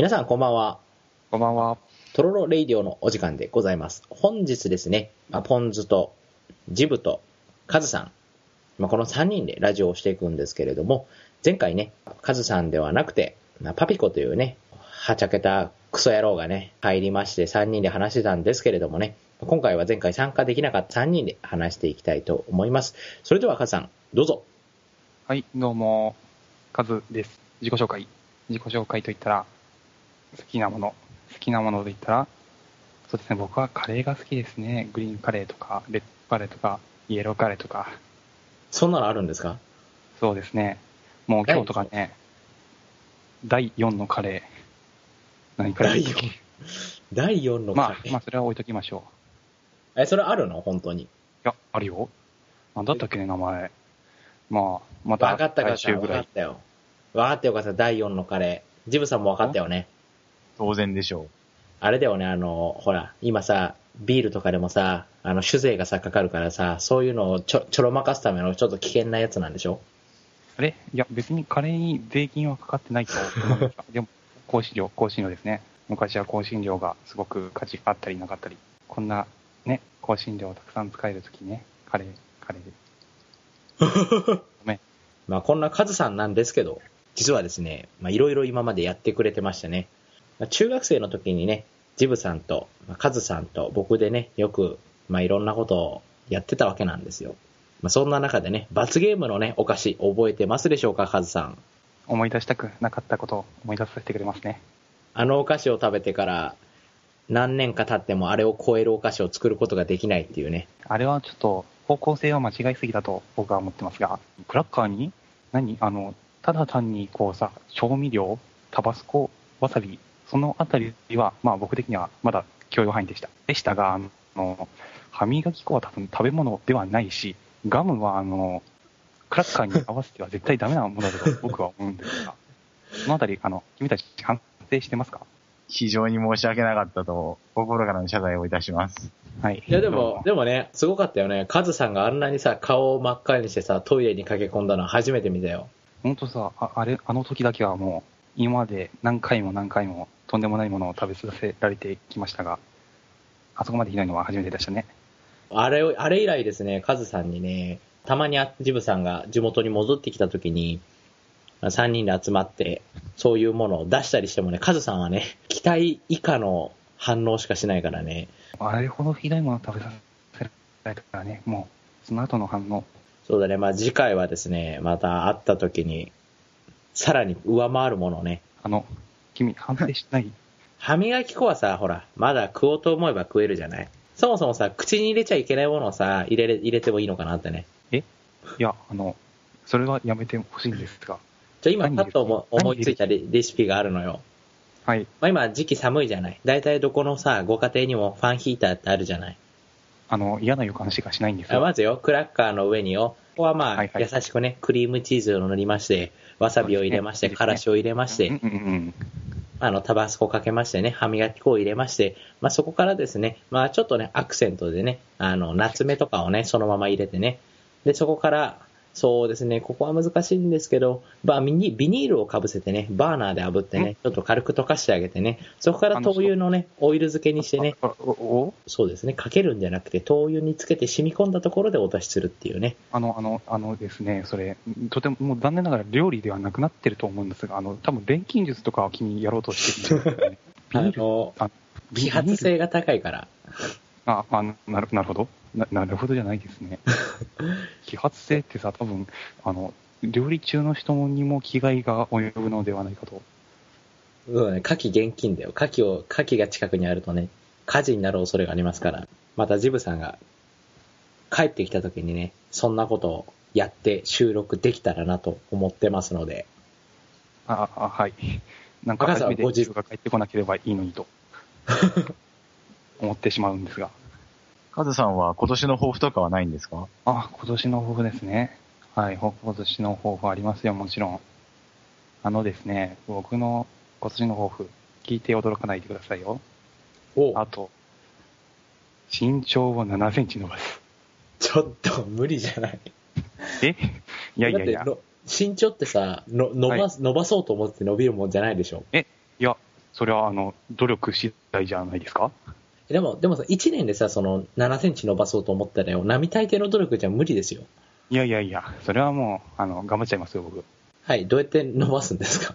皆さんこんばんは。こんばんは。トロロレイディオのお時間でございます。本日ですね、まあ、ポンズとジブとカズさん、まあ、この3人でラジオをしていくんですけれども、前回ね、カズさんではなくて、まあ、パピコというね、はちゃけたクソ野郎がね、入りまして3人で話してたんですけれどもね、今回は前回参加できなかった3人で話していきたいと思います。それではカズさん、どうぞ。はい、どうも、カズです。自己紹介。自己紹介といったら、好きなもの。好きなものといったら、そうですね、僕はカレーが好きですね。グリーンカレーとか、レッドカレーとか、イエローカレーとか。そんなのあるんですか？そうですね。もう今日とかね、第4のカレー。何カレーだっけ？第4のまあカレー、まあそれは置いときましょえ、それあるの？本当に。う。いや、あるよ。なんだったっけね、名前。まあ、また分かったか来らさ、分週ぐい。からったよ。分かったよかった、第4のカレー。ジブさんも分かったよね。当然でしょあれだよね、あの、ほら、今さ、ビールとかでもさ、あの、酒税がさ、かかるからさ、そういうのをちょ、ちょろまかすためのちょっと危険なやつなんでしょ？あれ？いや、別にカレーに税金はかかってないと思うんですが、でも、香辛料、香辛料ですね。昔は香辛料がすごく価値があったりなかったり、こんなね、香辛料をたくさん使えるときね、カレー、カレーで。ごめん。まあ、こんなカズさんなんですけど、実はですね、まあ、いろいろ今までやってくれてましたね。まあ、中学生の時にね、ジブさんと、まあ、カズさんと僕でね、よく、まあ、いろんなことをやってたわけなんですよ。まあ、そんな中でね、罰ゲームのね、お菓子覚えてますでしょうか、カズさん。思い出したくなかったことを思い出させてくれますね。あのお菓子を食べてから、何年か経ってもあれを超えるお菓子を作ることができないっていうね。あれはちょっと、方向性は間違いすぎだと僕は思ってますが、クラッカーに、何？あの、ただ単にこうさ、調味料、タバスコ、わさび、そのあたりは、まあ僕的にはまだ許容範囲でした。でしたが、あの、歯磨き粉は多分食べ物ではないし、ガムはあの、クラッカーに合わせては絶対ダメなものだと僕は思うんですが、そのあたり、あの、君たち反省してますか？う。非常に申し訳なかったと、心からの謝罪をいたします。はい。いやでも、でもね、すごかったよね。カズさんがあんなにさ、顔を真っ赤にしてさ、トイレに駆け込んだの初めて見たよ。本当さあ、あれ、あの時だけはもう、今まで何回も何回もとんでもないものを食べさせられてきましたが、あそこまでひどいのは初めてでしたね。あれを、あれ以来ですね、カズさんにね、たまにあジブさんが地元に戻ってきた時に、3人で集まって、そういうものを出したりしてもね、カズさんはね、期待以下の反応しかしないからね。あれほどひどいものを食べさせられたからね、もう、その後の反応、そうだね、まあ次回はですね、また会った時に、さらに上回るものをね、あの、君、反省しない。歯磨き粉はさ、ほら、まだ食おうと思えば食えるじゃない？そもそもさ、口に入れちゃいけないものをさ、入れれ、入れてもいいのかなってね。いや、あの、それはやめてほしいんですが、じゃあ今何パッと思何思いついたレレシピがあるのよ。はい。まあ今時期寒いじゃない？だいたいどこのさ、ご家庭にもファンヒーターってあるじゃない？あの、嫌な予感しかしないんですよ。あまずよ、クラッカーの上によ、ここはまあ、はいはい優しくね、クリームチーズを塗りまして、わさびを入れまして、ねからしを入れまして、うんうんうん。あの、タバスコかけましてね、歯磨き粉を入れまして、まあそこからですね、まあちょっとね、アクセントでね、あの、夏目とかをね、そのまま入れてね、で、そこから、そうですね、ここは難しいんですけど、まあビニビニールをかぶせてね、バーナーで炙ってね、ちょっと軽く溶かしてあげてね、そこから豆乳のね、オイル漬けにしてね、そうですね、かけるんじゃなくて、豆乳につけて染み込んだところでお出しするっていうね。あの、あの、あのですね、それ、とてももう残念ながら料理ではなくなってると思うんですが、あの、多分錬金術とかを君やろうとしてるんですよね。ビ あの、揮発性が高いから。あ、あなるなるほどな。なるほどじゃないですね。揮発性ってさ、多分、あの、料理中の人にも危害が及ぶのではないかと。そうだね、火器厳禁だよ。火器を、火器が近くにあるとね、火事になる恐れがありますから。またジブさんが帰ってきた時にね、そんなことをやって収録できたらなと思ってますので。あ、あはい。なんか初めてご自自分が帰ってこなければいいのにと。思ってしまうんですが。カズさんは今年の抱負とかはないんですか？あ、今年の抱負ですね。はい、今年の抱負ありますよ、もちろん。あのですね、僕の今年の抱負、聞いて驚かないでくださいよ。おあと、身長を7センチ伸ばす。ちょっと無理じゃない？え？いやいやいやだって、の身長ってさ、の伸ばす、伸ばそうと思って伸びるもんじゃないでしょ？いや、それは、あの、努力次第じゃないですか？でも、でもさ、1年でさ、その、7センチ伸ばそうと思ったらよ、並大抵の努力じゃ無理ですよ。いやいやいや、それはもう、あの、頑張っちゃいますよ、僕。はい、どうやって伸ばすんですか？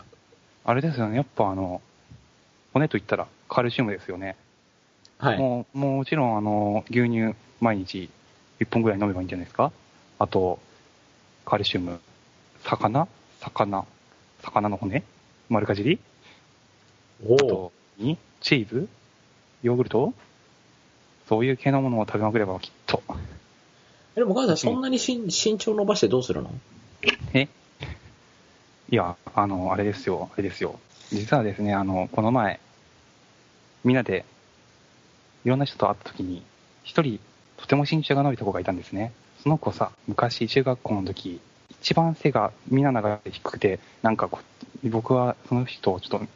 あれですよね、やっぱあの、骨といったらカルシウムですよね。はい。もう、もちろん、あの、牛乳毎日1本ぐらい飲めばいいんじゃないですか？あと、カルシウム、魚？魚魚の骨？丸かじり？おおあと、にチーズ？ヨーグルト？そういう系のものを食べまくればきっと。でも、お母さん、そんなに身身長伸ばしてどうするの？え？いや、あの、あれですよ、あれですよ。実はですね、あの、この前、みんなで、いろんな人と会った時に、一人、とても身長が伸びた子がいたんですね。その子さ、昔、中学校の時、一番背がみんなの中で低くて、なんか僕はその人をちょっと見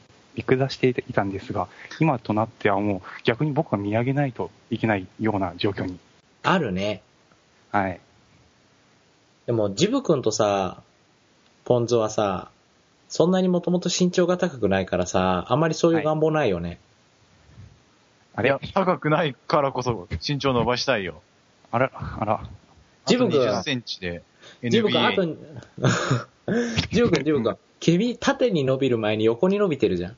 下していたんですが、今となってはもう逆に僕が見上げないといけないような状況に。あるね。はい。でも、ジブ君とさ、ポンズはさ、そんなにもともと身長が高くないからさ、あんまりそういう願望ないよね。あれいや、高くないからこそ身長伸ばしたいよ。あら、あら、ジブ君あと20センチでジブ君、あとジブ君、ジブ君、君、縦に伸びる前に横に伸びてるじゃん。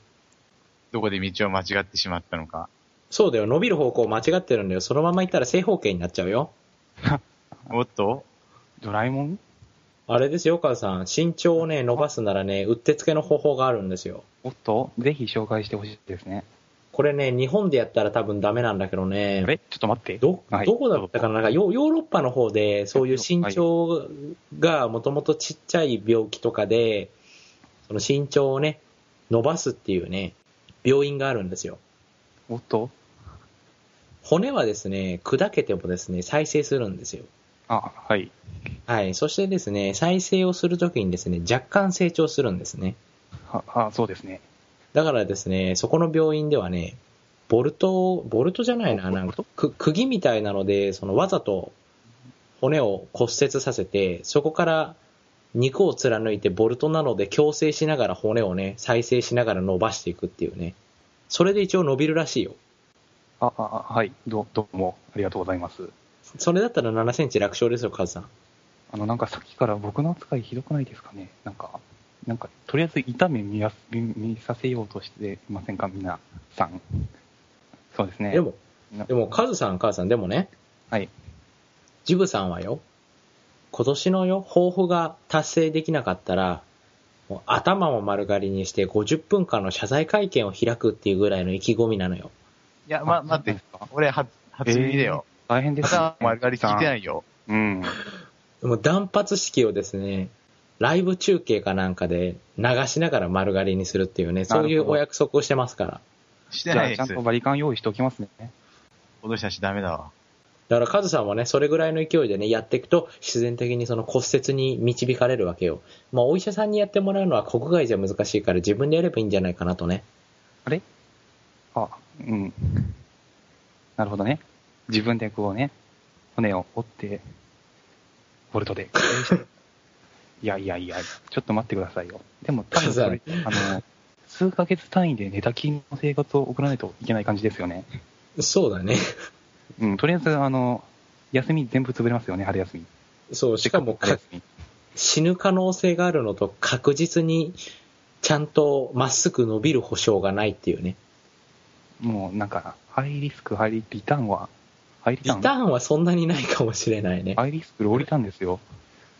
どこで道を間違ってしまったのか。そうだよ、伸びる方向間違ってるんだよ。そのまま行ったら正方形になっちゃうよ。おっと？ドラえもん？あれですよ、母さん。身長をね、伸ばすならね、うってつけの方法があるんですよ。おっと、ぜひ紹介してほしいですね。これね、日本でやったら多分ダメなんだけどあね。れ？ちょっと待って。ど、はいどこだったかな？なんかヨヨーロッパの方で、そういう身長がもともとちっちゃい病気とかで、その身長をね、伸ばすっていうね、病院があるんですよ。おっと？骨はですね、砕けてもですね、再生するんですよ。あ、はい。はい。そしてですね、再生をするときにですね、若干成長するんですね。は、あ、そうですね。だからですね、そこの病院ではね、ボルト、ボルトじゃないな、なんか、く、釘みたいなので、そのわざと骨を骨折させて、そこから肉を貫いてボルトなので矯正しながら骨をね、再生しながら伸ばしていくっていうね。それで一応伸びるらしいよ。あ、あ、あはい。ど、どうも、ありがとうございます。それだったら7センチ楽勝ですよ、カズさん。あの、なんかさっきから僕の扱いひどくないですかね？なんか、なんか、とりあえず痛め見やす見見させようとしていませんか？皆さん。そうですね。でも、なでも、カズさん、カズさん、でもね、はい。ジブさんはよ、今年のよ、抱負が達成できなかったら、もう頭も丸刈りにして50分間の謝罪会見を開くっていうぐらいの意気込みなのよ。いや、ま、あ待って。俺、初、初耳だよ。大変です、ね。まだ丸刈り聞いてないよ。うん。もう断髪式をですね、ライブ中継かなんかで流しながら丸刈りにするっていうね、そういうお約束をしてますから。じゃあ、してないですちゃんと。バリカン用意しておきますね。脅したしダメだわ。だからカズさんもね、それぐらいの勢いでね、やっていくと、自然的にその骨折に導かれるわけよ。まあ、お医者さんにやってもらうのは国外じゃ難しいから自分でやればいいんじゃないかなとね。あれ？あ、うん。なるほどね。自分でこうね、骨を折って、ボルトで。いやいやいや、ちょっと待ってくださいよ。でも多分それ、あの、数ヶ月単位で寝たきりの生活を送らないといけない感じですよね。そうだね。うん、とりあえず、あの、休み全部潰れますよね、春休み。そう、しかも春か。死ぬ可能性があるのと確実にちゃんとまっすぐ伸びる保証がないっていうね。もうなんか、ハイリスク、ハイリ、リターンは、ハイリターン？リターンはそんなにないかもしれないね。ハイリスク、ローリターンですよ。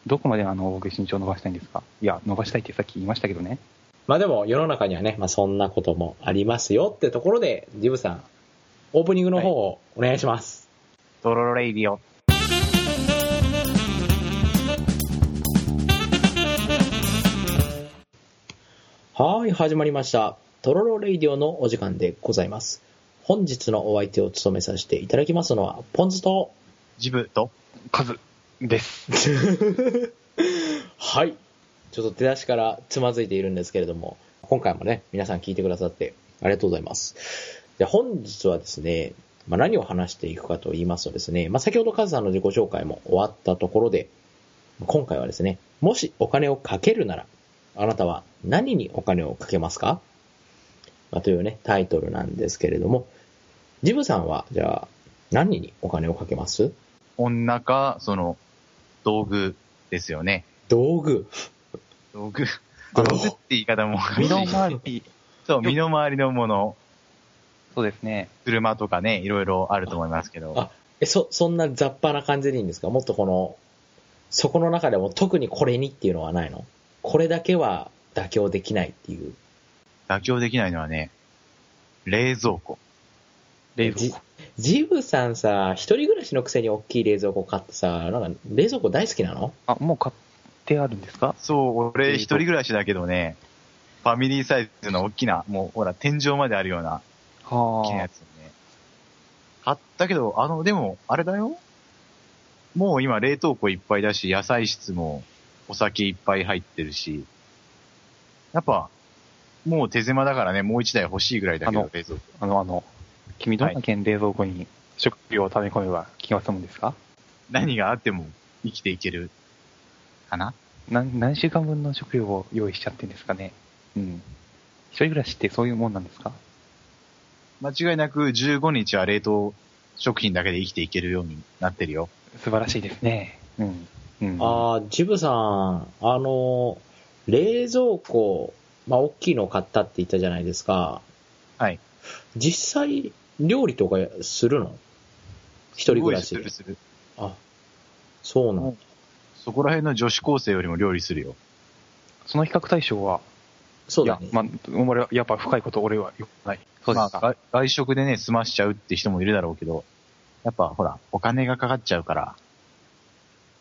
どこまであの、僕身長伸ばしたいんですか？いや、伸ばしたいってさっき言いましたけどね。まあでも世の中にはね、まあそんなこともありますよってところで、ジブさん、オープニングの方をお願いします。トロロレイディオ。はーい、始まりました。トロロレイディオのお時間でございます。本日のお相手を務めさせていただきますのは、ポンズと、ジブと、数です。はい。ちょっと出だしからつまずいているんですけれども、今回もね、皆さん聞いてくださってありがとうございます。で本日はですね、まあ、何を話していくかと言いますとですね、まあ、先ほどカズさんの自己紹介も終わったところで、今回はですね、もしお金をかけるなら、あなたは何にお金をかけますか？まあ、というね、タイトルなんですけれども、ジブさんは、じゃあ、何にお金をかけます？女か、その、道具ですよね。道具。道具。道具道具って言い方もおかしい身の回り、そう、身の回りのもの、そうですね。車とかね、いろいろあると思いますけど。あえ、そ、そんな雑把な感じでいいんですか？もっとこの、そこの中でも特にこれにっていうのはないの？これだけは妥協できないっていう。妥協できないのはね、冷蔵庫。じ冷蔵庫。ジブさんさ、一人暮らしのくせに大きい冷蔵庫買ってさ、なんか冷蔵庫大好きなの？あ、もう買ってあるんですか？そう、俺一人暮らしだけどね、ファミリーサイズの大きな、もうほら、天井まであるような大きなはやつをね。買ったけど、あの、でも、あれだよもう今冷凍庫いっぱいだし、野菜室もお酒いっぱい入ってるし、やっぱ、もう手狭だからね、もう一台欲しいぐらいだけど冷蔵庫。あ。あの、あの、君どんな件冷蔵庫に食料を溜め込めば気が済むんですか？何があっても生きていける、かな？何、何週間分の食料を用意しちゃってんですかね？うん。一人暮らしってそういうもんなんですか？間違いなく15日は冷凍食品だけで生きていけるようになってるよ。素晴らしいですね。うん。うん。あー、ジブさん、あの、冷蔵庫、まあ、大きいの買ったって言ったじゃないですか。はい。実際、料理とかするの？一人暮らしでするする。あ、そうなんだ。そこら辺の女子高生よりも料理するよ。その比較対象は、そうだね。いや、まあ、俺は、やっぱ深いこと俺はよくない。そうですか。まあ、外外食でね、済ましちゃうって人もいるだろうけど、やっぱほら、お金がかかっちゃうから、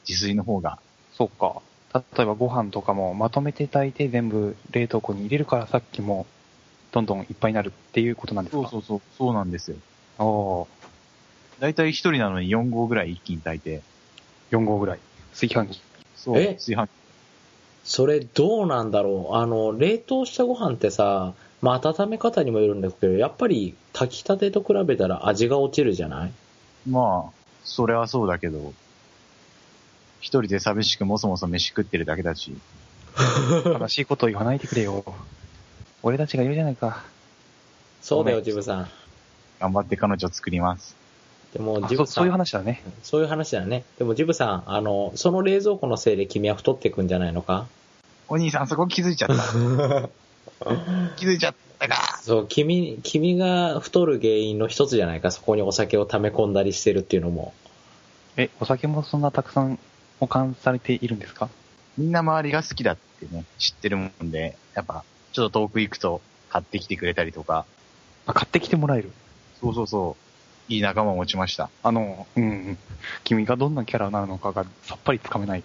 自炊の方が。そうか。例えばご飯とかもまとめて炊いて全部冷凍庫に入れるからさっきもどんどんいっぱいになるっていうことなんですか？そうそうそう、そうなんですよ。おーだいたい一人なのに4合ぐらい一気に炊いて、4合ぐらい。炊飯器。そう、え？炊飯器。それどうなんだろう？あの、冷凍したご飯ってさ、まあ、温め方にもよるんだけど、やっぱり炊きたてと比べたら味が落ちるじゃない？まあ、それはそうだけど、一人で寂しくもそもそ飯食ってるだけだし、悲しいこと言わないでくれよ。俺たちがいるじゃないか。そうだよ、ジブさん。頑張って彼女作ります。でも、あジブさん。そそういう話だね。そういう話だね。でも、ジブさん、あの、その冷蔵庫のせいで君は太っていくんじゃないのか？お兄さんそこ気づいちゃった。気づいちゃったか。そう、君、君が太る原因の一つじゃないか。そこにお酒を溜め込んだりしてるっていうのも。え、お酒もそんなたくさん保管されているんですか？みんな周りが好きだってね、知ってるもんで、やっぱ、ちょっと遠く行くと買ってきてくれたりとか、あ、買ってきてもらえる？そうそうそう、いい仲間を持ちました。あの、うんうん。君がどんなキャラなのかがさっぱりつかめない。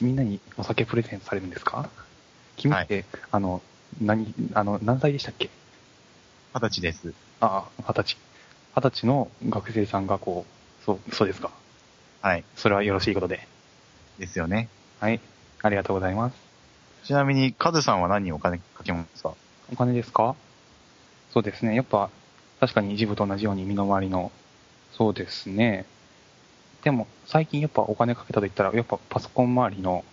みんなにお酒プレゼントされるんですか？君って、あの、何、あの、何歳でしたっけ？二十歳です。ああ、二十歳。二十歳の学生さんがこう、そう、そうですか。はい。それはよろしいことで。ですよね。はい。ありがとうございます。ちなみに、カズさんは何にお金かけますか？お金ですか？そうですね。やっぱ、確かに一部と同じように身の回りの、そうですね。でも、最近やっぱお金かけたと言ったら、やっぱパソコン周りの、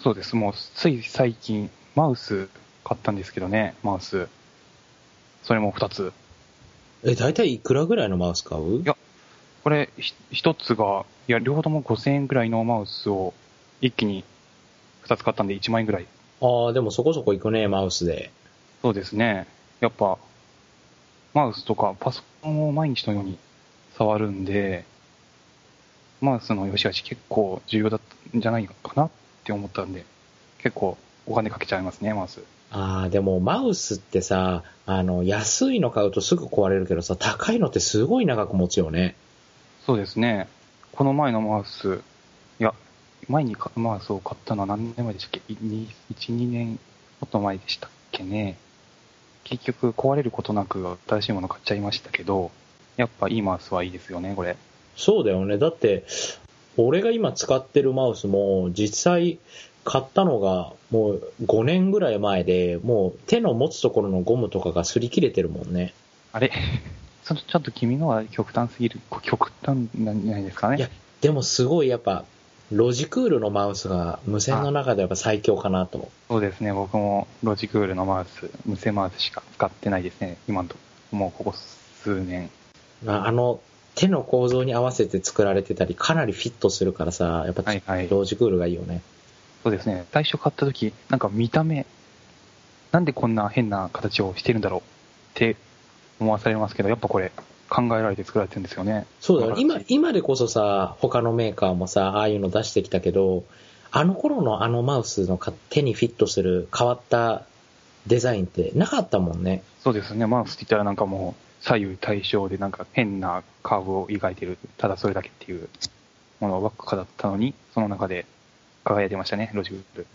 そうです。もう、つい最近、マウス買ったんですけどね、マウス。それも二つ。え、大体いくらぐらいのマウス買う？いやこれ、ひ一つが、いや、両方とも5000円ぐらいのマウスを一気に二つ買ったんで1万円ぐらい。ああ、でもそこそこいくね、マウスで。そうですね。やっぱ、マウスとかパソコンを毎日のように触るんで、マウスの良し悪し結構重要だったんじゃないかなって思ったんで、結構お金かけちゃいますね、マウス。ああ、でもマウスってさ、あの、安いの買うとすぐ壊れるけどさ、高いのってすごい長く持つよね。そうですね。この前のマウス、いや、前にかマウスを買ったのは何年前でしたっけ ?1、2年もっと前でしたっけね。結局壊れることなく新しいもの買っちゃいましたけど、やっぱいいマウスはいいですよね、これ。そうだよね。だって、俺が今使ってるマウスも、実際買ったのがもう5年ぐらい前で、もう手の持つところのゴムとかが擦り切れてるもんね。あれ？そのちょっと君のは極端すぎる、極端なんじゃないですかね？いやでもすごいやっぱ、ロジクールのマウスが無線の中でやっぱ最強かなと。そうですね、僕もロジクールのマウス、無線マウスしか使ってないですね、今のとこもうここ数年。まああの、手の構造に合わせて作られてたり、かなりフィットするからさ、やっぱ、はいはいロジクールがいいよね。そうですね、最初買った時、なんか見た目、なんでこんな変な形をしてるんだろうって思わされますけど、やっぱこれ、考えられて作られてるんですよね。そうだよ。今今でこそさ、他のメーカーもさ、ああいうの出してきたけど、あの頃のあのマウスのか手にフィットする変わったデザインってなかったもんね。そうですね、マウスって言ったらなんかもう、左右対称でなんか変なカーブを描いてる、ただそれだけっていうものばっかだったのに、その中で輝いてましたね、ロジクール。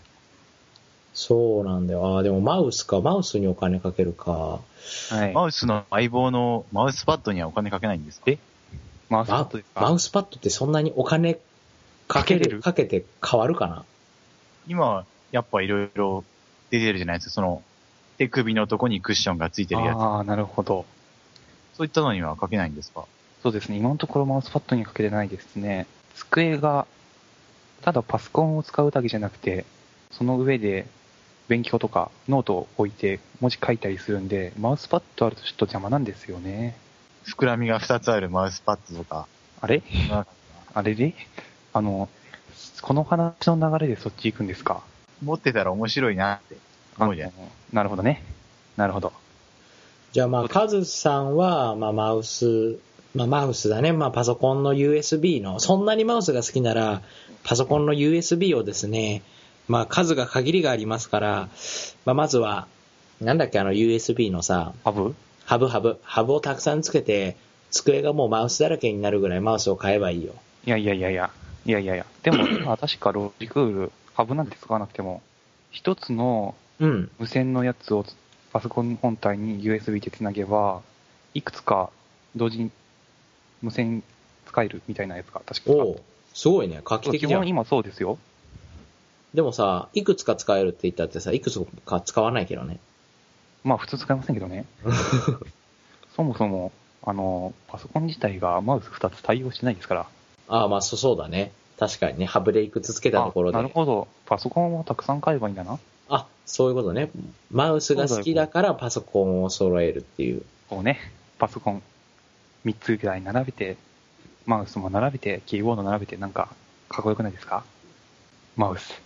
そうなんだよ。ああ、でもマウスか。マウスにお金かけるか。はい。マウスの相棒のマウスパッドにはお金かけないんですか？え？マウスパッドですか？マウスパッドってそんなにお金かける、かけて変わるかな？今、やっぱいろいろ出てるじゃないですか。その、手首のとこにクッションがついてるやつ。ああ、なるほど。そういったのにはかけないんですか？そうですね、今のところマウスパッドにかけてないですね。机が、ただパソコンを使うだけじゃなくて、その上で勉強とかノートを置いて文字書いたりするんで、マウスパッドあるとちょっと邪魔なんですよね。膨らみが2つあるマウスパッドとか。あれ？まああれで？あの、この話の流れでそっち行くんですか？持ってたら面白いなって思うじゃん。なるほどね。なるほど。じゃあまあ、カズさんは、まあマウス、まあマウスだね。まあパソコンの USB の、そんなにマウスが好きなら、パソコンの USB をですね、まあ数が限りがありますから、まあまずは、なんだっけあの USB のさ、ハブ？ハブハブ、ハブをたくさんつけて、机がもうマウスだらけになるぐらいマウスを買えばいいよ。いやいやいやいや、いやいやいや。でも 今確かロジクール、ハブなんて使わなくても、一つのうん。無線のやつをパソコン本体に USB でつなげば、いくつか同時に無線使えるみたいなやつが確かおうすごいね。画期的じゃん。基本今そうですよ。でもさ、いくつか使えるって言ったってさ、いくつか使わないけどね。まあ普通使いませんけどね。そもそも、あの、パソコン自体がマウス2つ対応してないですから。ああ、まあそそうだね。確かにね、ハブでいくつつけたところで。あなるほど。パソコンをたくさん買えばいいんだな。あ、そういうことね。マウスが好きだからパソコンを揃えるっていう。こうね、パソコン3つぐらい並べて、マウスも並べて、キーボード並べて、なんか、かっこよくないですか？マウス。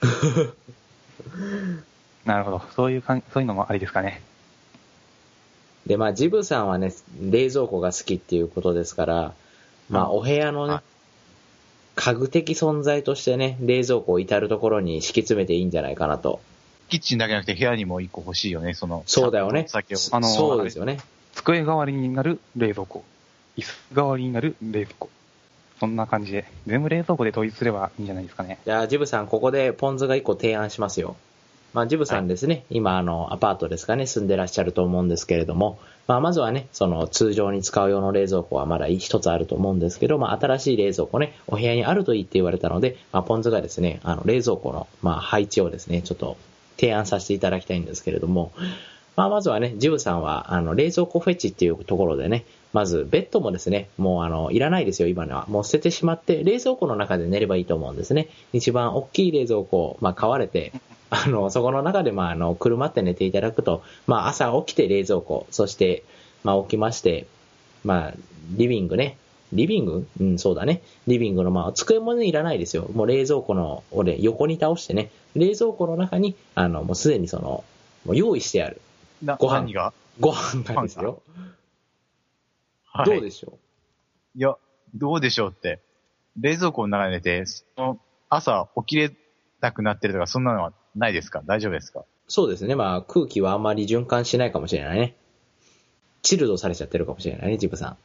なるほど。そういうかん、そういうのもありですかね。で、まあジブさんはね、冷蔵庫が好きっていうことですから、まあお部屋のねはい、家具的存在としてね、冷蔵庫を至るところに敷き詰めていいんじゃないかなと。キッチンだけじゃなくて部屋にも一個欲しいよね、その。そうだよねお酒を。あのそうですよね。机代わりになる冷蔵庫。椅子代わりになる冷蔵庫。そんな感じで、全部冷蔵庫で統一すればいいんじゃないですかね。じゃあジブさん、ここでポン酢が一個提案しますよ。まあジブさんですね、今あの、アパートですかね、住んでらっしゃると思うんですけれども、まあまずはね、その通常に使う用の冷蔵庫はまだ一つあると思うんですけど、まあ新しい冷蔵庫ね、お部屋にあるといいって言われたので、まあポン酢がですね、あの冷蔵庫の、まあ配置をですね、ちょっと提案させていただきたいんですけれども、まあまずはね、ジブさんは、あの、冷蔵庫フェチっていうところでね、まずベッドもですね、もうあの、いらないですよ、今のは。もう捨ててしまって、冷蔵庫の中で寝ればいいと思うんですね。一番大きい冷蔵庫を、まあ買われて、あの、そこの中で、まああの、車って寝ていただくと、まあ朝起きて冷蔵庫、そして、まあ起きまして、まあ、リビングね。リビング？うん、そうだね。リビングの、まあ、机もね、いらないですよ。もう冷蔵庫の、俺、横に倒してね、冷蔵庫の中に、あの、もうすでにその、もう用意してある。なご飯何が？ご飯がですよ。はいどうでしょいや、どうでしょうって。冷蔵庫の中に寝て、その朝起きれなくなってるとか、そんなのはないですか？大丈夫ですか？うそうですね。まあ、空気はあんまり循環しないかもしれないね。チルドされちゃってるかもしれないね、ジブさん。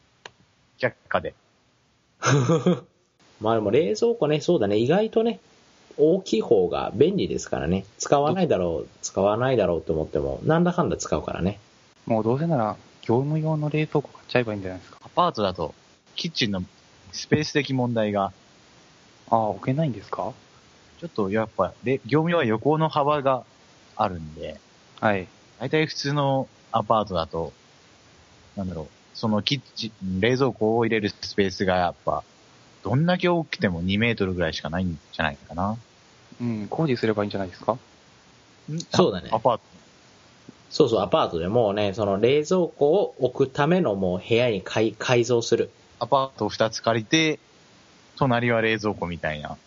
却下で。まあでも冷蔵庫ね、そうだね、意外とね、大きい方が便利ですからね。使わないだろう、使わないだろうと思っても、なんだかんだ使うからね。もうどうせなら、業務用の冷蔵庫買っちゃえばいいんじゃないですか。アパートだと、キッチンのスペース的問題が、ああ、置けないんですか？ちょっとやっぱ、で業務用は横の幅があるんで、はい。大体普通のアパートだと、なんだろう、そのキッチン、冷蔵庫を入れるスペースがやっぱ、どんだけ大きくても2メートルぐらいしかないんじゃないかな。うん、工事すればいいんじゃないですか？そうだねアパート。そうそう、アパートでもうね、その冷蔵庫を置くためのもう部屋に改改造する。アパートを2つ借りて、隣は冷蔵庫みたいな。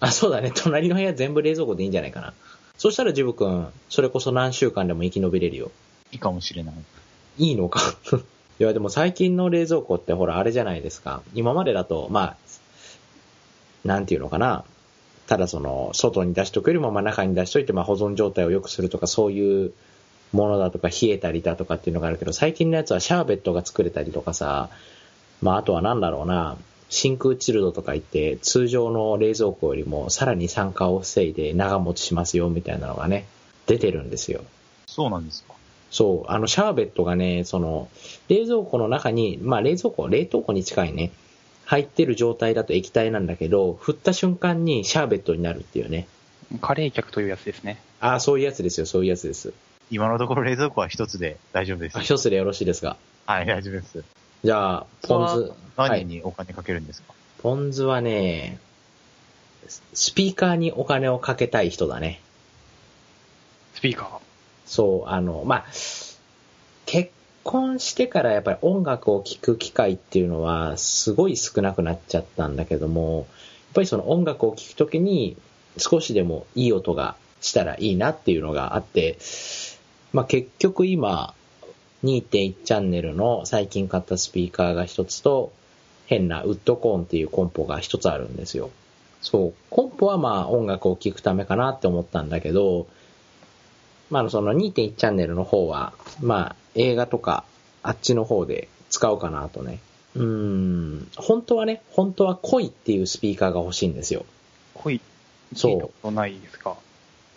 あ、そうだね。隣の部屋全部冷蔵庫でいいんじゃないかな。そしたらジブ君、それこそ何週間でも生き延びれるよ。いいかもしれない。いいのか？いや、でも最近の冷蔵庫ってほら、あれじゃないですか。今までだと、まあ、なんていうのかな。ただその、外に出しとくよりも、まあ中に出しといて、まあ保存状態を良くするとか、そういうものだとか、冷えたりだとかっていうのがあるけど、最近のやつはシャーベットが作れたりとかさ、まああとはなんだろうな、真空チルドとか言って、通常の冷蔵庫よりもさらに酸化を防いで長持ちしますよ、みたいなのがね、出てるんですよ。そうなんですか。そう、あの、シャーベットがね、その、冷蔵庫の中に、まあ冷蔵庫、冷凍庫に近いね、入ってる状態だと液体なんだけど、振った瞬間にシャーベットになるっていうね。カレー客というやつですね。ああ、そういうやつですよ、そういうやつです。今のところ冷蔵庫は一つで大丈夫ですあ、。一つでよろしいですか？はい、大丈夫です。じゃあ、ポン酢。はい。何にお金かけるんですか、ポン酢はね、スピーカーにお金をかけたい人だね。スピーカー。そう、あの、まあ、結婚してからやっぱり音楽を聴く機会っていうのはすごい少なくなっちゃったんだけども、やっぱりその音楽を聴くときに少しでもいい音がしたらいいなっていうのがあって、まあ結局今2.1チャンネルの最近買ったスピーカーが一つと変なウッドコーンっていうコンポが一つあるんですよ。そう、コンポはまあ音楽を聴くためかなって思ったんだけど、まあ、その2.1チャンネルの方は、まあ、映画とか、あっちの方で使おうかなとね。うーん、本当はね、本当は濃いっていうスピーカーが欲しいんですよ。濃い。そうないですか？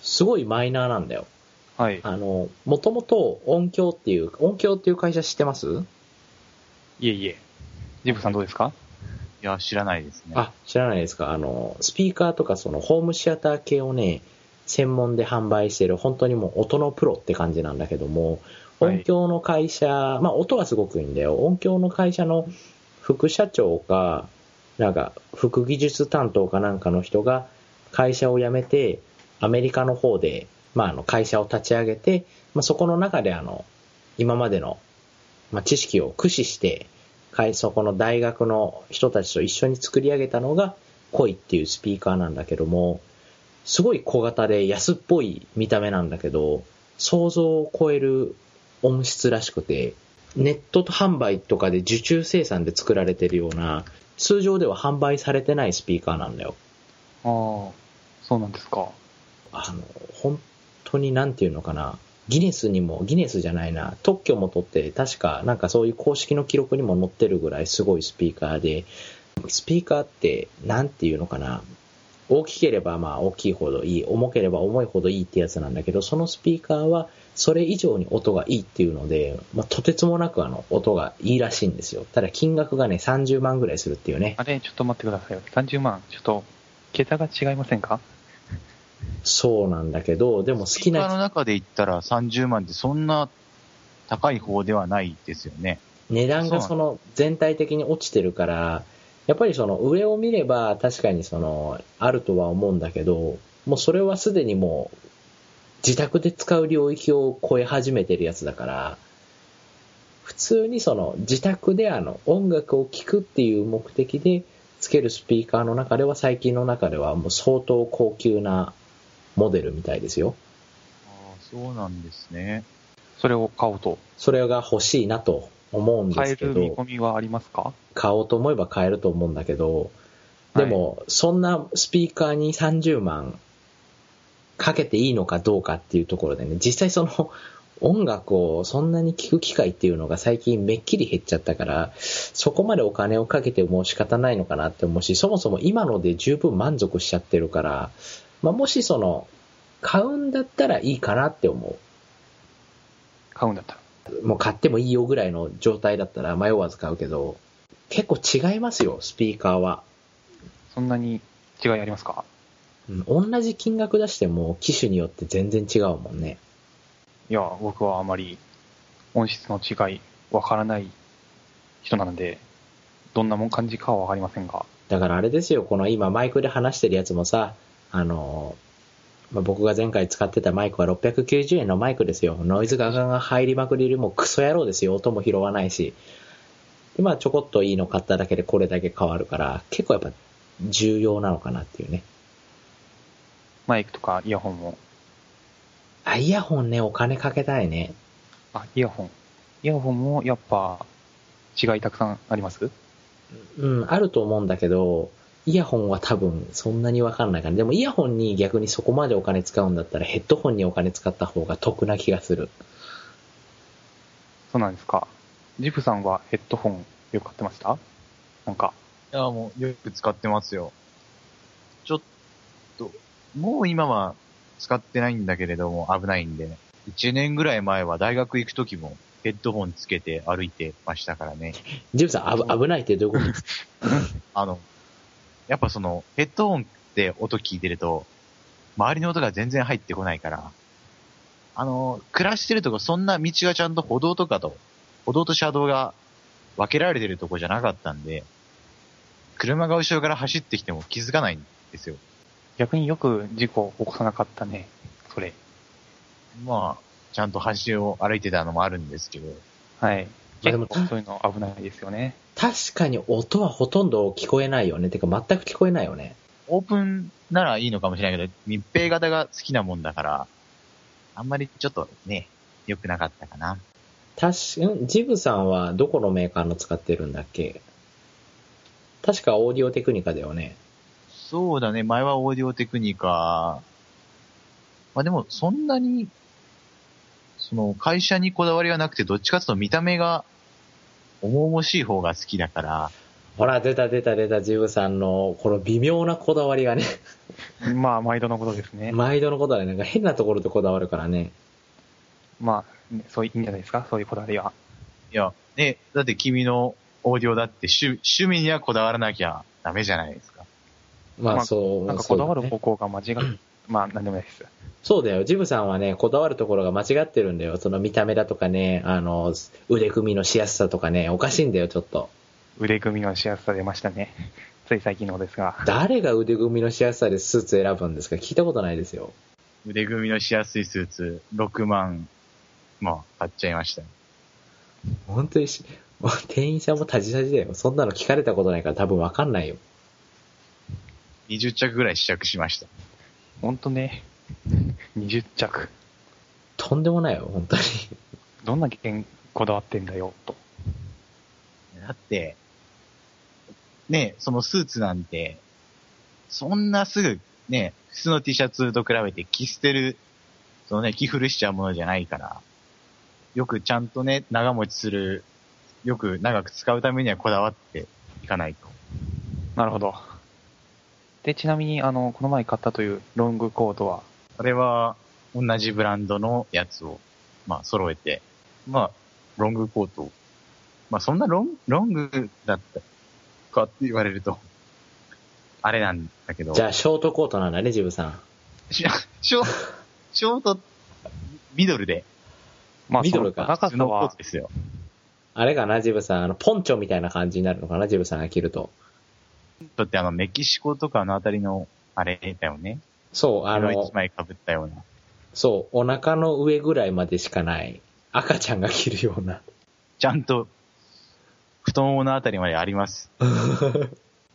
すごいマイナーなんだよ。はい。あの、もともと音響っていう、音響っていう会社知ってます？いえいえ。ジブさんどうですか？いや、知らないですね。あ、知らないですか？あの、スピーカーとかそのホームシアター系をね、専門で販売してる本当にもう音のプロって感じなんだけども、はい音響の会社、まあ音はすごくいいんだよ。音響の会社の副社長か、なんか副技術担当かなんかの人が会社を辞めて、アメリカの方で、まああの会社を立ち上げて、まあそこの中であの、今までの、まあ、知識を駆使して、会そこの大学の人たちと一緒に作り上げたのが、恋っていうスピーカーなんだけども、すごい小型で安っぽい見た目なんだけど、想像を超える音質らしくて、ネット販売とかで受注生産で作られてるような、通常では販売されてないスピーカーなんだよ。ああ、そうなんですか。あの、本当になんていうのかな。ギネスにも、ギネスじゃないな、特許も取って、確かなんかそういう公式の記録にも載ってるぐらいすごいスピーカーで、スピーカーって、なんていうのかな。大きければまあ大きいほどいい、重ければ重いほどいいってやつなんだけど、そのスピーカーはそれ以上に音がいいっていうので、まあ、とてつもなくあの音がいいらしいんですよ。ただ金額がね、30万ぐらいするっていうね。あれ、ちょっと待ってくださいよ。30万。ちょっと、桁が違いませんか？そうなんだけど、でも好きスピーカーのな中で言ったら30万ってそんな高い方ではないですよね。値段がその全体的に落ちてるから、やっぱりその上を見れば確かにそのあるとは思うんだけど、もうそれはすでにもう自宅で使う領域を超え始めてるやつだから、普通にその自宅であの音楽を聴くっていう目的でつけるスピーカーの中では最近の中ではもう相当高級なモデルみたいですよ。ああ、そうなんですね。それを買おうと。それが欲しいなと思うんですけど。買える見込みはありますか？買おうと思えば買えると思うんだけど、でも、そんなスピーカーに30万かけていいのかどうかっていうところでね、実際その音楽をそんなに聴く機会っていうのが最近めっきり減っちゃったから、そこまでお金をかけても仕方ないのかなって思うし、そもそも今ので十分満足しちゃってるから、まあ、もしその、買うんだったらいいかなって思う。買うんだったら。もう買ってもいいよぐらいの状態だったら迷わず買うけど、結構違いますよ、スピーカーは。そんなに違いありますか？うん同じ金額出しても機種によって全然違うもんね。いや、僕はあまり音質の違いわからない人なので、どんなもん感じかはわかりませんが、だからあれですよ、この今マイクで話してるやつもさ、あの、まあ、僕が前回使ってたマイクは690円のマイクですよ。ノイズガガが入りまくりでもうクソ野郎ですよ。音も拾わないし。で、まあちょこっといいの買っただけでこれだけ変わるから、結構やっぱ重要なのかなっていうね。マイクとかイヤホンも。あ、イヤホンね、お金かけたいね。あ、イヤホン。イヤホンもやっぱ違いたくさんあります？うん、あると思うんだけど、イヤホンは多分そんなにわかんないから。でもイヤホンに逆にそこまでお金使うんだったらヘッドホンにお金使った方が得な気がする。そうなんですか。ジフさんはヘッドホンよく買ってました？なんか、いや、もうよく使ってますよ。ちょっと、もう今は使ってないんだけれども危ないんで、1年ぐらい前は大学行く時もヘッドホンつけて歩いてましたからね。ジムさん、あぶ危ないってどういうこと あの、やっぱその、ヘッドホンって音聞いてると、周りの音が全然入ってこないから、あの、暮らしてるとこ、そんな道がちゃんと歩道とかと、歩道と車道が分けられてるとこじゃなかったんで、車が後ろから走ってきても気づかないんですよ。逆によく事故起こさなかったね。それ。まあ、ちゃんと橋を歩いてたのもあるんですけど、はい。結構そういうの危ないですよね。確かに音はほとんど聞こえないよね。てか全く聞こえないよね。オープンならいいのかもしれないけど、密閉型が好きなもんだから、あんまりちょっとね、良くなかったかな。確か、んジブさんはどこのメーカーの使ってるんだっけ？確かオーディオテクニカだよね。そうだね、前はオーディオテクニカ。まあでも、そんなに、その、会社にこだわりはなくて、どっちかというと見た目が、重々しい方が好きだから、ほら、出た出た出たジブさんの、この微妙なこだわりがね、まあ、毎度のことですね。毎度のことだね。なんか変なところでこだわるからね。まあ、ねそういいんじゃないですか？そういうこだわりは。いや、ね、だって君のオーディオだって趣趣味にはこだわらなきゃダメじゃないですか。ままああそう、なんかこだわる方向が間違っ、まあ、なんでもないです。そうだよ。ジブさんはね、こだわるところが間違ってるんだよ。その見た目だとかね、あの、腕組みのしやすさとかね、おかしいんだよ、ちょっと。腕組みのしやすさ出ましたね。つい最近のですが。誰が腕組みのしやすさでスーツ選ぶんですか？聞いたことないですよ。腕組みのしやすいスーツ、6万、まあ、買っちゃいました。本当にし、もう店員さんもタジタジだよ。そんなの聞かれたことないから多分わかんないよ。20着ぐらい試着しました。ほんとね、20着。とんでもないよ、本当に。どんな危険こだわってんだよ、と。だって、ね、そのスーツなんて、そんなすぐ、ね、普通の T シャツと比べて着捨てる、そのね、着古しちゃうものじゃないから、よくちゃんとね、長持ちする、よく長く使うためにはこだわっていかないと。なるほど。で、ちなみに、あの、この前買ったというロングコートは、それは、同じブランドのやつを、まあ、揃えて、まあ、ロングコートをまあ、そんなロンロングだったかって言われると、あれなんだけど。じゃあ、ショートコートなんだね、ジブさん。ショショショート、ミドルで、まあ、ミドルかその高さ普通のコーはト、ですよ。あれかな、ジブさん。あの、ポンチョみたいな感じになるのかな、ジブさんが着ると。だってあの、メキシコとかのあたりの、あれだよね。そう、ああの、の一、枚被ったような。そう、お腹の上ぐらいまでしかない、赤ちゃんが着るような。ちゃんと、太もものあたりまであります。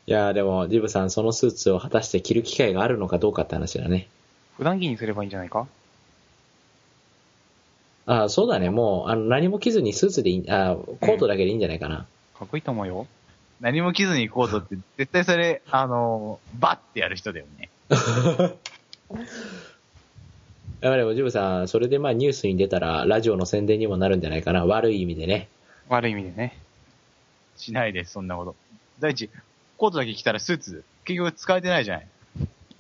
いやーでも、ジブさん、そのスーツを果たして着る機会があるのかどうかって話だね。普段着にすればいいんじゃないか？ああ、そうだね。もう、あの、何も着ずにスーツでいい、あーコートだけでいいんじゃないかな。かっこいいと思うよ。何も着ずにコートって、絶対それ、あの、バッてやる人だよね。やっぱでも、ジブさん、それでまあニュースに出たら、ラジオの宣伝にもなるんじゃないかな。悪い意味でね。悪い意味でね。しないです、そんなこと。第一、コートだけ着たらスーツ、結局使えてないじゃない。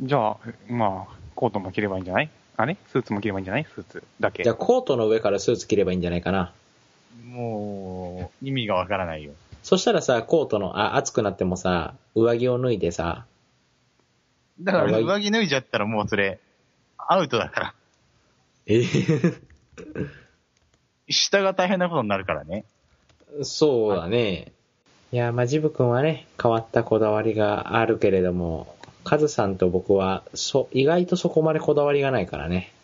じゃあ、まあ、コートも着ればいいんじゃない？あれ？スーツも着ればいいんじゃない？スーツだけじゃあ、。コートの上からスーツ着ればいいんじゃないかな。もう、意味がわからないよ。そしたらさ、コートの、あ、暑くなってもさ、上着を脱いでさ、だから、上着脱いじゃったらもうそれ、アウトだから。え下が大変なことになるからね。そうだね。いや、まあ、ジブ君はね、変わったこだわりがあるけれども、カズさんと僕は、そ、意外とそこまでこだわりがないからね。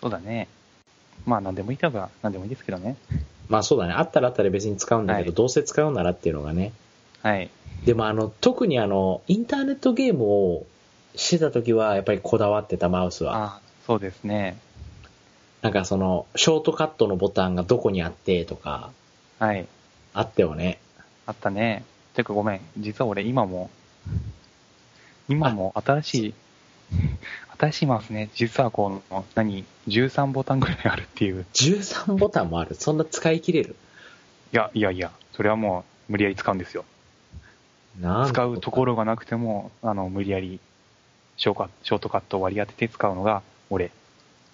そうだね。まあ、何でもいいとば何でもいいですけどね。まあそうだね。あったらあったら別に使うんだけど、はいどうせ使うならっていうのがね。はい。でもあの、特にあの、インターネットゲームをしてた時は、やっぱりこだわってたマウスは。あそうですね。なんかその、ショートカットのボタンがどこにあってとか、はい。あったよね。あったね。てかごめん。実は俺今も、今も新しい、新しいマウスね、実はこの、何、13ボタンぐらいあるっていう。13ボタンもある？そんな使い切れる？いや、いやいや、それはもう無理やり使うんですよ。なん使うところがなくても、あの、無理やりショーカショートカットを割り当てて使うのが俺。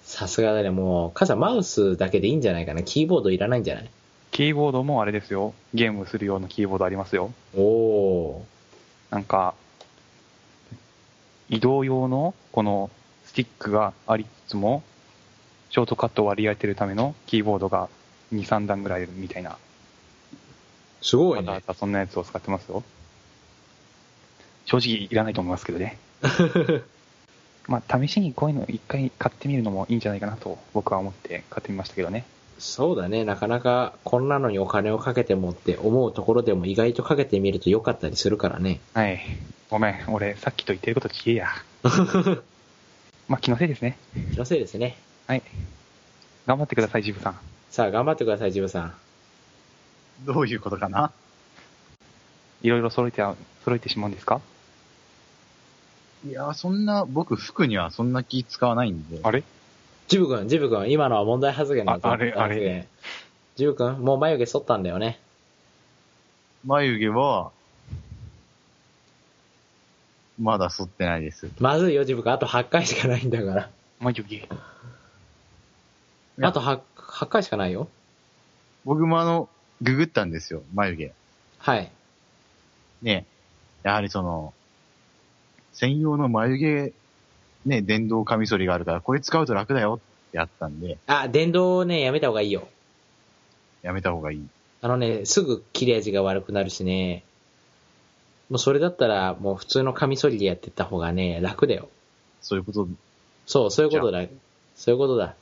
さすがだね。もう、カズさんマウスだけでいいんじゃないかな？キーボードいらないんじゃない？キーボードもあれですよ。ゲームする用のキーボードありますよ。おおなんか、移動用のこのスティックがありつつも、ショートカットを割り当てるためのキーボードが2、3段ぐらいあるみたいな。ー。すごいねそんなやつを使ってますよ。正直いらないと思いますけどね。まあ、試しにこういうの一回買ってみるのもいいんじゃないかなと僕は思って買ってみましたけどね。そうだね。なかなかこんなのにお金をかけてもって思うところでも意外とかけてみると良かったりするからね。はい。ごめん、俺さっきと言ってること違えや。まあ、気のせいですね。気のせいですね。はい。頑張ってください、ジブさん。さあ、頑張ってください、ジブさん。どういうことかな？いろいろ揃えて、揃えてしまうんですか？いや、そんな、僕服にはそんな気使わないんで。あれ？ジブ君、ジブ君、今のは問題発言だぞああれあれジブ君、もう眉毛剃ったんだよね。眉毛は、まだ剃ってないです。まずいよ、ジブ君。あと8回しかないんだから。眉毛。やあと 8, 8回しかないよ。僕もあの、ググったんですよ、眉毛。はい。ねやはりその、専用の眉毛、ね、電動カミソリがあるから、これ使うと楽だよってあったんで、あ、電動ね、やめた方がいいよ。やめた方がいい。あのね、すぐ切れ味が悪くなるしね。もうそれだったら、もう普通のカミソリでやってった方がね、楽だよ。そういうこと、そう、そういうことだ。そういうことだ。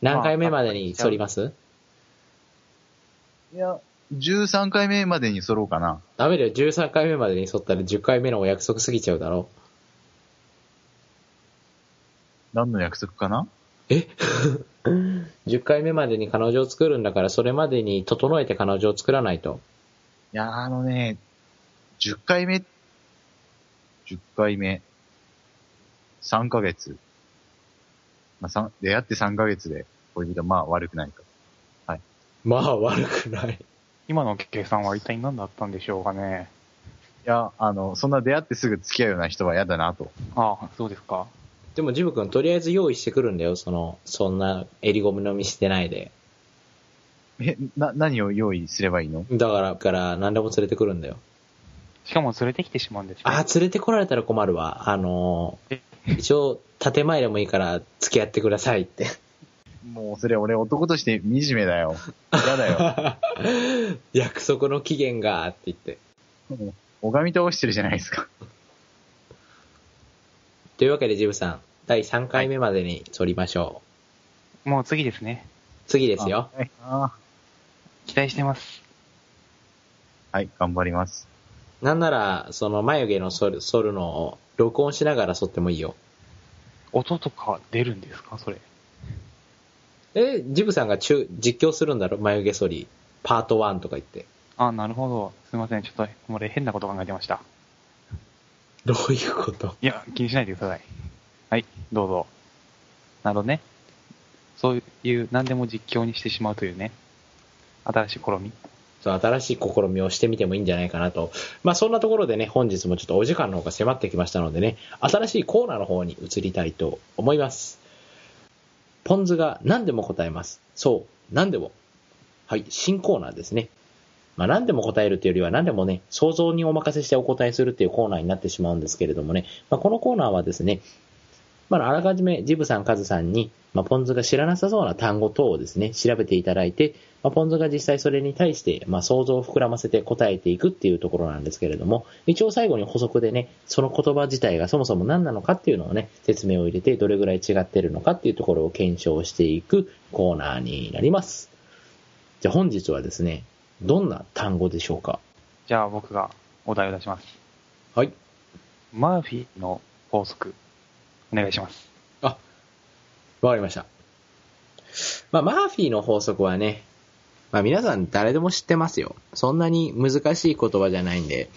何回目までに反ります？いや、13回目までに揃うかな。ダメだよ。13回目までに反ったら10回目のお約束過ぎちゃうだろ。何の約束かな？え ?10 回目までに彼女を作るんだから、それまでに整えて彼女を作らないと。いや、あのね、10回目、10回目、3ヶ月。まあ、三出会って3ヶ月で、恋人はまあ悪くないか。まあ、悪くない。今の計算は一体何だったんでしょうかね。いや、あの、そんな出会ってすぐ付き合うような人は嫌だなと。ああ、そうですか。でも、ジブ君、とりあえず用意してくるんだよ。その、そんな襟ゴム飲みしてないで。え、な、何を用意すればいいの？だから、から何でも連れてくるんだよ。しかも連れてきてしまうんですよ。あ、連れてこられたら困るわ。あのえ？ー、一応、建前でもいいから付き合ってくださいって。もうそれ俺男として惨めだよ。嫌だよ。約束の期限が、って言って。もう拝み倒してるじゃないですか。というわけで、ジブさん、第3回目までに反りましょう。もう次ですね。次ですよ。はい。あ期待してます。はい、頑張ります。なんなら、その眉毛の反る反るのを録音しながら反ってもいいよ。音とか出るんですか？それ。え、ジブさんが中実況するんだろ？眉毛剃り。パート1とか言って。あ、なるほど。すいません。ちょっと、俺変なこと考えてました。どういうこと？いや、気にしないでください。はい、どうぞ。なるほどね。そういう、何でも実況にしてしまうというね。新しい試み。そう、新しい試みをしてみてもいいんじゃないかなと。まあそんなところでね、本日もちょっとお時間の方が迫ってきましたのでね、新しいコーナーの方に移りたいと思います。ポンズが何でも答えます。そう、何でも。はい、新コーナーですね。まあ何でも答えるというよりは何でもね、想像にお任せしてお答えするっていうコーナーになってしまうんですけれどもね、まあこのコーナーはですね、まああらかじめジブさん、カズさんにまあ、ポンズが知らなさそうな単語等をですね、調べていただいて、まあ、ポンズが実際それに対して、まあ、想像を膨らませて答えていくっていうところなんですけれども、一応最後に補足でね、その言葉自体がそもそも何なのかっていうのをね、説明を入れて、どれぐらい違ってるのかっていうところを検証していくコーナーになります。じゃあ本日はですね、どんな単語でしょうか？じゃあ僕がお題を出します。はい。マーフィーの法則、お願いします。あ、わかりました。まあ、マーフィーの法則はね、まあ皆さん誰でも知ってますよ。そんなに難しい言葉じゃないんで、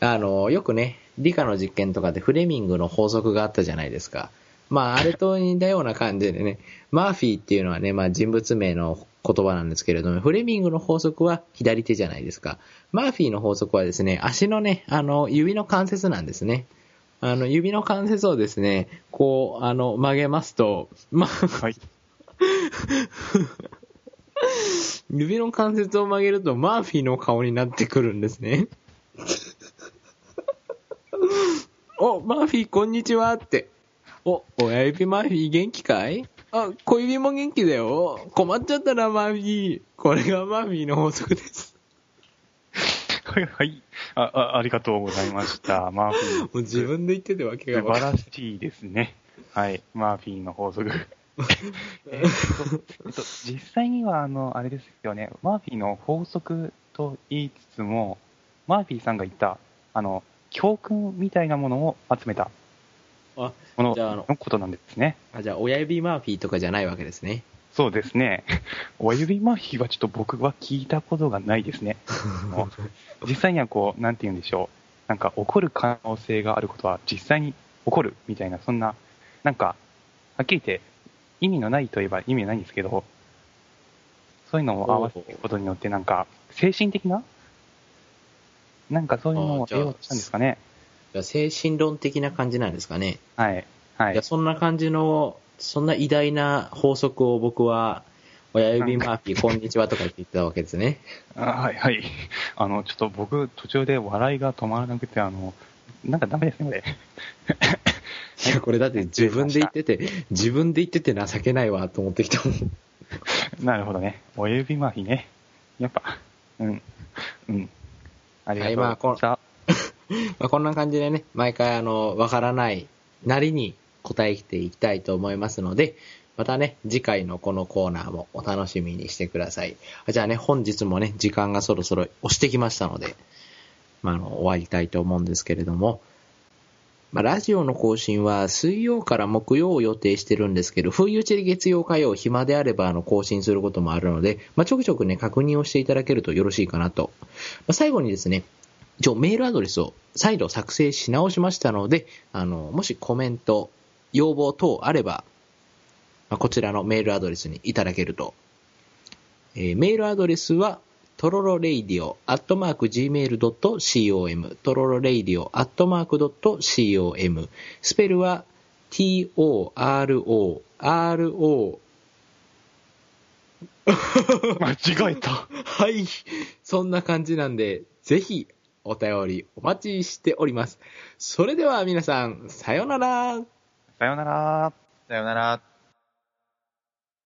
あの、よくね、理科の実験とかでフレミングの法則があったじゃないですか。まあ、あれと似たような感じでね、マーフィーっていうのはね、まあ人物名の言葉なんですけれども、フレミングの法則は左手じゃないですか。マーフィーの法則はですね、足のね、あの、指の関節なんですね。あの、指の関節をですね、こう、あの、曲げますと、まあ、はい。指の関節を曲げるとマーフィーの顔になってくるんですね。お、マーフィーこんにちはって。お、親指マーフィー元気かい？あ、小指も元気だよ。困っちゃったな、マーフィー。これがマーフィーの法則です。はいはい。あ、あありがとうございました。マーフィー。もう自分で言っててわけが素晴らしいですね。はい。マーフィーの法則。えっと、えっと、実際には、あの、あれですよね、マーフィーの法則と言いつつも、マーフィーさんが言った、あの、教訓みたいなものを集めたあ、この、のことなんですね。あ、じゃあ、親指マーフィーとかじゃないわけですね。そうですね。親指マーフィーはちょっと僕は聞いたことがないですね。実際にはこう、なんて言うんでしょう。なんか起こる可能性があることは実際に起こるみたいな、そんな、なんか、はっきり言って意味のないといえば意味ないんですけど、そういうのを合わせていくことによって、なんか、精神的ななんかそういうのを得ようとしたんですかね。じゃ精神論的な感じなんですかね。はい。はい。いや、そんな感じの、そんな偉大な法則を僕は、親指マーフィー、こんにちはとか言ってたわけですね。あはい、はい。あの、ちょっと僕、途中で笑いが止まらなくて、あの、なんかダメですね、これ。いや、これだって自分で言ってて、自分で言ってて情けないわと思ってきたもん。なるほどね。親指麻痺ね。やっぱ、うん、うん。ありがとうございました。はいまあ、まこんな感じでね、毎回あの、わからないなりに答えていきたいと思いますので、またね、次回のこのコーナーもお楽しみにしてください。じゃあね、本日もね、時間がそろそろ押してきましたので、まあ、あの、終わりたいと思うんですけれども、まあ、ラジオの更新は水曜から木曜を予定してるんですけど、冬打ちで月曜火曜暇であればあの更新することもあるので、まあ、ちょくちょくね、確認をしていただけるとよろしいかなと。まあ、最後にですね、一応メールアドレスを再度作成し直しましたので、あの、もしコメント、要望等あれば、まあ、こちらのメールアドレスにいただけると。えー、メールアドレスは、トロロレイディオアットマーク gmail.com トロロレイディオアットマーク .com スペルは t-o-r-o-r-o 間違えた。はい。そんな感じなんで、ぜひお便りお待ちしております。それでは皆さん、さようなら。さようなら。さようなら。